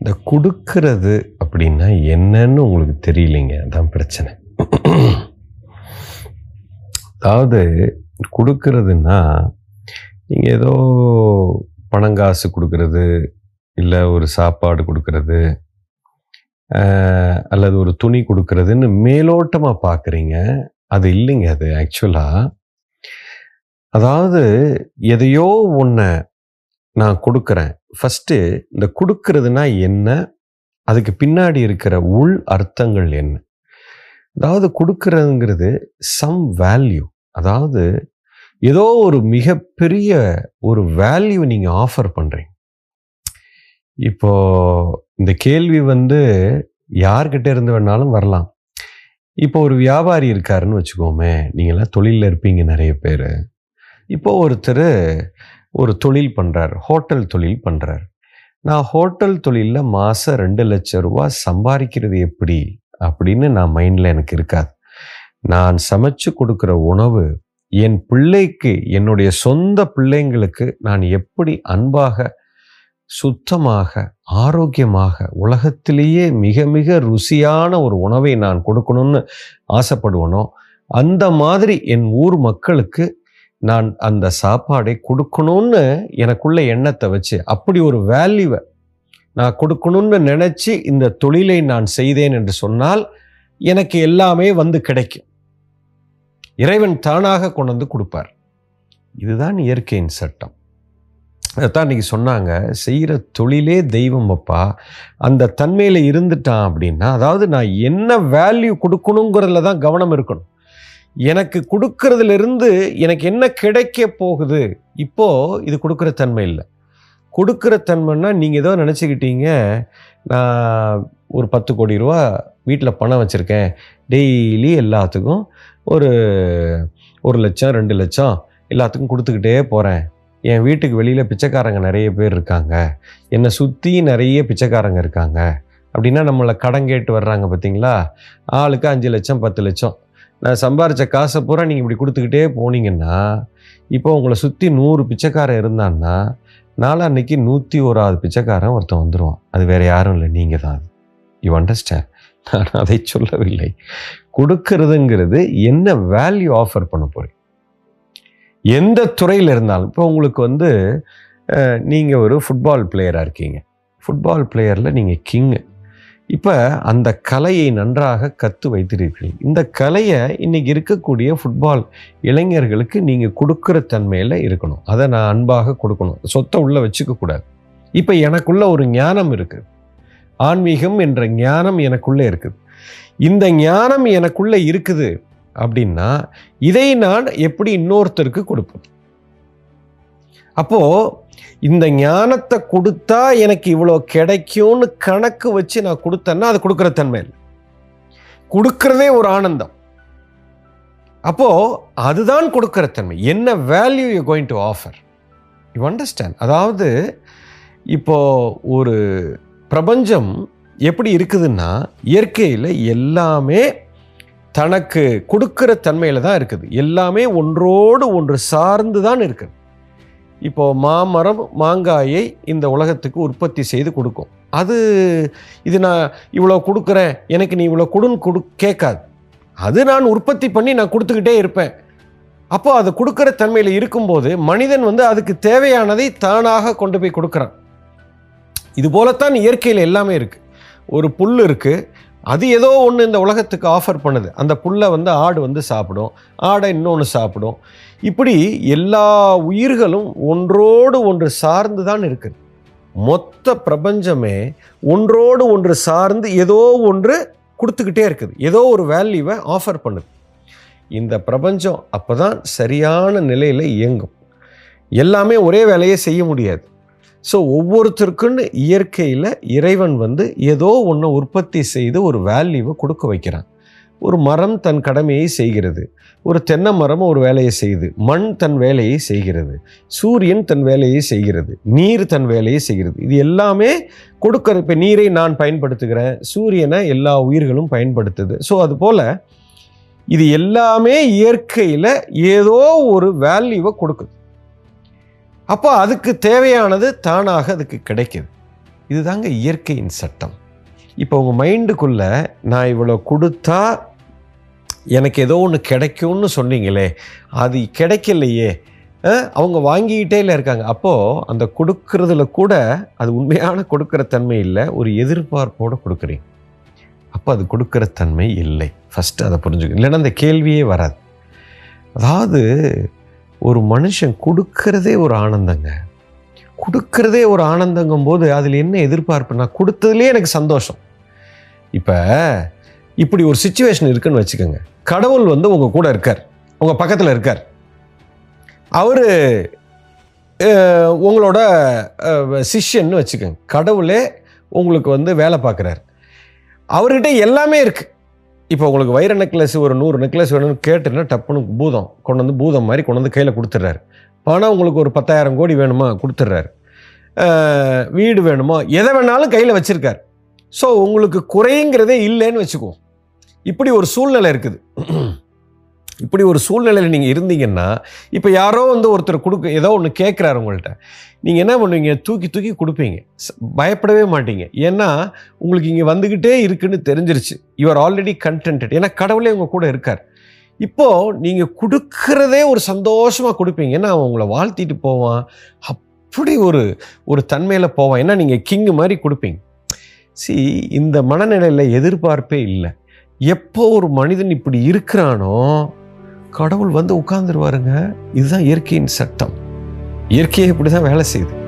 இந்த கொடுக்கறது அப்படின்னா என்னன்னு உங்களுக்கு தெரியலைங்க. அதான் பிரச்சனை. அதாவது கொடுக்கறதுன்னா நீங்கள் ஏதோ பணங்காசு கொடுக்கறது இல்லை ஒரு சாப்பாடு கொடுக்கறது அல்லது ஒரு துணி கொடுக்கறதுன்னு மேலோட்டமாக பார்க்குறீங்க அது இல்லைங்க அது ஆக்சுவலாக அதாவது எதையோ ஒன்றை நான் கொடுக்குறேன். ஃபஸ்ட்டு இந்த கொடுக்கறதுனா என்ன? அதுக்கு பின்னாடி இருக்கிற உள் அர்த்தங்கள் என்ன? அதாவது கொடுக்கறதுங்கிறது சம் வேல்யூ அதாவது ஏதோ ஒரு மிகப்பெரிய ஒரு வேல்யூ நீங்கள் ஆஃபர் பண்ணுறீங்க இப்போ இந்த கேள்வி வந்து யார்கிட்ட இருந்து வேணாலும் வரலாம். இப்போ ஒரு வியாபாரி இருக்காருன்னு வச்சுக்கோமே நீங்களாம் தொழிலில் இருப்பீங்க நிறைய பேர். இப்போ ஒருத்தர் ஒரு தொழில் பண்ணுறார் ஹோட்டல் தொழில் பண்ணுறார் நான் ஹோட்டல் தொழிலில் மாதம் ரெண்டு லட்சம் ரூபா சம்பாதிக்கிறது எப்படி? அப்படின்னு நான் மைண்டில் எனக்கு இருக்காது. நான் சமைச்சு கொடுக்குற உணவு என் பிள்ளைக்கு என்னுடைய சொந்த பிள்ளைங்களுக்கு நான் எப்படி அன்பாக சுத்தமாக ஆரோக்கியமாக உலகத்திலேயே மிக மிக ருசியான ஒரு உணவை நான் கொடுக்கணும்னு ஆசைப்படுவனோ அந்த மாதிரி என் ஊர் மக்களுக்கு நான் அந்த சாப்பாடை கொடுக்கணும்னு எனக்குள்ள எண்ணத்தை வச்சு அப்படி ஒரு வேல்யூவை நான் கொடுக்கணும்னு நினச்சி இந்த தொழிலை நான் செய்தேன் என்று சொன்னால் எனக்கு எல்லாமே வந்து கிடைக்கும். இறைவன் தானாக கொண்டு வந்து கொடுப்பார். இதுதான் இயற்கையின் சட்டம். அதைத்தான் இன்னைக்கு சொன்னாங்க செய்கிற தொழிலே தெய்வம் அப்பா. அந்த தன்மையில் இருந்துட்டான் அப்படின்னா அதாவது நான் என்ன வேல்யூ கொடுக்கணுங்கிறதுல தான் கவனம் இருக்கணும். எனக்கு கொடுக்கறதுலேருந்து எனக்கு என்ன கிடைக்க போகுது? இப்போ இது கொடுக்குற தன்மை இல்லை. கொடுக்குற தன்மைன்னா நீங்கள் ஏதோ நினச்சிக்கிட்டீங்க. நான் ஒரு பத்து கோடி ரூபா வீட்டில் பணம் வச்சுருக்கேன். டெய்லி எல்லாத்துக்கும் ஒரு ஒரு லட்சம் ரெண்டு லட்சம் எல்லாத்துக்கும் கொடுத்துக்கிட்டே போகிறேன் என் வீட்டுக்கு வெளியில் பிச்சைக்காரங்க நிறைய பேர் இருக்காங்க. என்னை சுற்றி நிறைய பிச்சைக்காரங்க இருக்காங்க. அப்படின்னா நம்மளை கடன் கேட்டு வர்றாங்க பார்த்தீங்களா? ஆளுக்கு அஞ்சு லட்சம் பத்து லட்சம். நான் சம்பாரித்த காசை பூரா நீங்கள் இப்படி கொடுத்துக்கிட்டே போனீங்கன்னா இப்போ உங்களை சுற்றி நூறு பிச்சைக்காரன் இருந்தான்னா நாளான்னைக்கு நூற்றி ஓராவது பிச்சைக்காரன் ஒருத்தன் வந்துடுவான் அது வேறு யாரும் இல்லை நீங்கள் தான் அது. யூ அண்டர்ஸ்டாண்ட் நான் அதை சொல்லவில்லை. கொடுக்கறதுங்கிறது என்ன வேல்யூ ஆஃபர் பண்ண போகிறேன் எந்த துறையில் இருந்தாலும் இப்போ உங்களுக்கு வந்து நீங்கள் ஒரு ஃபுட்பால் பிளேயராக இருக்கீங்க. ஃபுட்பால் பிளேயரில் நீங்கள் கிங்கு இப்போ அந்த கலையை நன்றாக கற்று வைத்திருக்கிறீர்கள். இந்த கலையை இன்னைக்கு இருக்கக்கூடிய ஃபுட்பால் இளைஞர்களுக்கு நீங்கள் கொடுக்குற தன்மையில் இருக்கணும். அதை நான் அன்பாக கொடுக்கணும். சொத்தை உள்ளே வச்சுக்கக்கூடாது இப்போ எனக்குள்ள ஒரு ஞானம் இருக்குது ஆன்மீகம் என்ற ஞானம் எனக்குள்ளே இருக்குது. இந்த ஞானம் எனக்குள்ளே இருக்குது அப்படின்னா இதை நான் எப்படி இன்னொருத்தருக்கு கொடுப்பேன்? அப்போது இந்த ஞானத்தை கொடுத்தா எனக்கு இவ்வளோ கிடைக்கும்னு கணக்கு வச்சு நான் கொடுத்தேன்னா அது கொடுக்குற தன்மை இல்லை. கொடுக்கறதே ஒரு ஆனந்தம். அப்போது அதுதான் கொடுக்குற தன்மை. என்ன value you going to offer you understand அதாவது இப்போது ஒரு பிரபஞ்சம் எப்படி இருக்குதுன்னா இயற்கையில் எல்லாமே தனக்கு கொடுக்குற தன்மையில் தான் இருக்குது. எல்லாமே ஒன்றோடு ஒன்று சார்ந்து தான் இருக்குது. இப்போ மாமரம் மாங்காயை இந்த உலகத்துக்கு உற்பத்தி செய்து கொடுக்கும். அது இது நான் இவ்வளோ கொடுக்குறேன் எனக்கு நீ இவ்வளோ கொடுன்னு கொடு கேட்காது. அது நான் உற்பத்தி பண்ணி நான் கொடுத்துக்கிட்டே இருப்பேன். அப்போ அது கொடுக்குற தன்மையில் இருக்கும்போது மனிதன் வந்து அதுக்கு தேவையானதை தானாக கொண்டு போய் கொடுக்குறான். இது போலத்தான் இயற்கையில் எல்லாமே இருக்குது ஒரு புல் இருக்குது அது ஏதோ ஒன்று இந்த உலகத்துக்கு ஆஃபர் பண்ணுது. அந்த புல்லை வந்து ஆடு வந்து சாப்பிடும். ஆடை இன்னொன்று சாப்பிடும். இப்படி எல்லா உயிர்களும் ஒன்றோடு ஒன்று சார்ந்து தான் இருக்குது. மொத்த பிரபஞ்சமே ஒன்றோடு ஒன்று சார்ந்து ஏதோ ஒன்று கொடுத்துக்கிட்டே இருக்குது. ஏதோ ஒரு வேல்யூவை ஆஃபர் பண்ணுது. இந்த பிரபஞ்சம் அப்போ தான் சரியான நிலையில் இயங்கும். எல்லாமே ஒரே வேலையை செய்ய முடியாது. ஸோ ஒவ்வொருத்தருக்குன்னு இயற்கையில் இறைவன் வந்து ஏதோ ஒன்றை உற்பத்தி செய்து ஒரு வேல்யூவை கொடுக்க வைக்கிறான். ஒரு மரம் தன் கடமையை செய்கிறது. ஒரு தென்னை மரம் ஒரு வேலையை செய்யுது. மண் தன் வேலையை செய்கிறது. சூரியன் தன் வேலையை செய்கிறது. நீர் தன் வேலையை செய்கிறது. இது எல்லாமே கொடுக்கிற இப்போ நீரை நான் பயன்படுத்துகிறேன். சூரியனை எல்லா உயிர்களும் பயன்படுத்துது. ஸோ அதுபோல் இது எல்லாமே இயற்கையில் ஏதோ ஒரு வேல்யூவை கொடுக்குது. அப்போ அதுக்கு தேவையானது தானாக அதுக்கு கிடைக்குது இதுதாங்க இயற்கையின் சட்டம். இப்போ உங்கள் மைண்டுக்குள்ள நான் இவ்வளோ கொடுத்தா எனக்கு ஏதோ ஒன்று கிடைக்கும்னு சொன்னீங்களே அது கிடைக்கலையே அவங்க வாங்கிக்கிட்டே இல்லை இருக்காங்க. அப்போது அந்த கொடுக்கறதுல கூட அது உண்மையான கொடுக்கிற தன்மை இல்லை ஒரு எதிர்பார்ப்போடு கொடுக்குறீங்க அப்போ அது கொடுக்கிற தன்மை இல்லை. ஃபஸ்ட்டு அதை புரிஞ்சுக்கணும். இல்லைன்னா அந்த கேள்வியே வராது. அதாவது ஒரு மனுஷன் கொடுக்கறதே ஒரு ஆனந்தங்க. கொடுக்கறதே ஒரு ஆனந்தங்கும் போது அதில் என்ன எதிர்பார்ப்பு நான் கொடுத்ததுலேயே எனக்கு சந்தோஷம். இப்போ இப்படி ஒரு சுச்சுவேஷன் இருக்குன்னு வச்சுக்கோங்க. கடவுள் வந்து உங்கள் கூட இருக்கார். உங்கள் பக்கத்தில் இருக்கார். அவர் உங்களோட சிஷ்யன்னு வச்சுக்கோங்க. கடவுளே உங்களுக்கு வந்து வேலை பார்க்குறாரு. அவர்கிட்ட எல்லாமே இருக்குது இப்போ உங்களுக்கு வைர நெக்லஸ் ஒரு நூறு நெக்லஸ் வேணும்னு கேட்டுன்னா டப்புன்னு பூதம் கொண்டு வந்து பூதம் மாதிரி கொண்டு வந்து கையில் கொடுத்துட்றாரு. பணம் உங்களுக்கு ஒரு பத்தாயிரம் கோடி வேணுமா? கொடுத்துட்றாரு. வீடு வேணுமா? எதை வேணாலும் கையில் வச்சுருக்கார். ஸோ உங்களுக்கு குறைங்கிறதே இல்லைன்னு வச்சுக்குவோம் இப்படி ஒரு சூழ்நிலை இருக்குது. இப்படி ஒரு சூழ்நிலையில் நீங்கள் இருந்தீங்கன்னா இப்போ யாரோ வந்து ஒருத்தர் கொடுக்க ஏதோ ஒன்று கேட்குறாரு உங்கள்கிட்ட நீங்கள் என்ன பண்ணுவீங்க? தூக்கி தூக்கி கொடுப்பீங்க. பயப்படவே மாட்டீங்க. ஏன்னா உங்களுக்கு இங்கே வந்துக்கிட்டே இருக்குன்னு தெரிஞ்சிருச்சு. யூஆர் ஆல்ரெடி கண்டென்டட் ஏன்னா கடவுளே உங்கள் கூட இருக்கார். இப்போது நீங்கள் கொடுக்கறதே ஒரு சந்தோஷமாக கொடுப்பீங்க. ஏன்னா அவன் உங்களை வாழ்த்திட்டு போவான். அப்படி ஒரு ஒரு தன்மையில் போவான். ஏன்னா நீங்கள் கிங்கு மாதிரி கொடுப்பீங்க. சி இந்த மனநிலையில் எதிர்பார்ப்பே இல்லை. எப்போ ஒரு மனிதன் இப்படி இருக்கிறானோ கடவுள் வந்து உட்கார்ந்துருவாருங்க. இதுதான் இயற்கையின் சட்டம். இயற்கையை இப்படி தான் வேலை செய்யுது.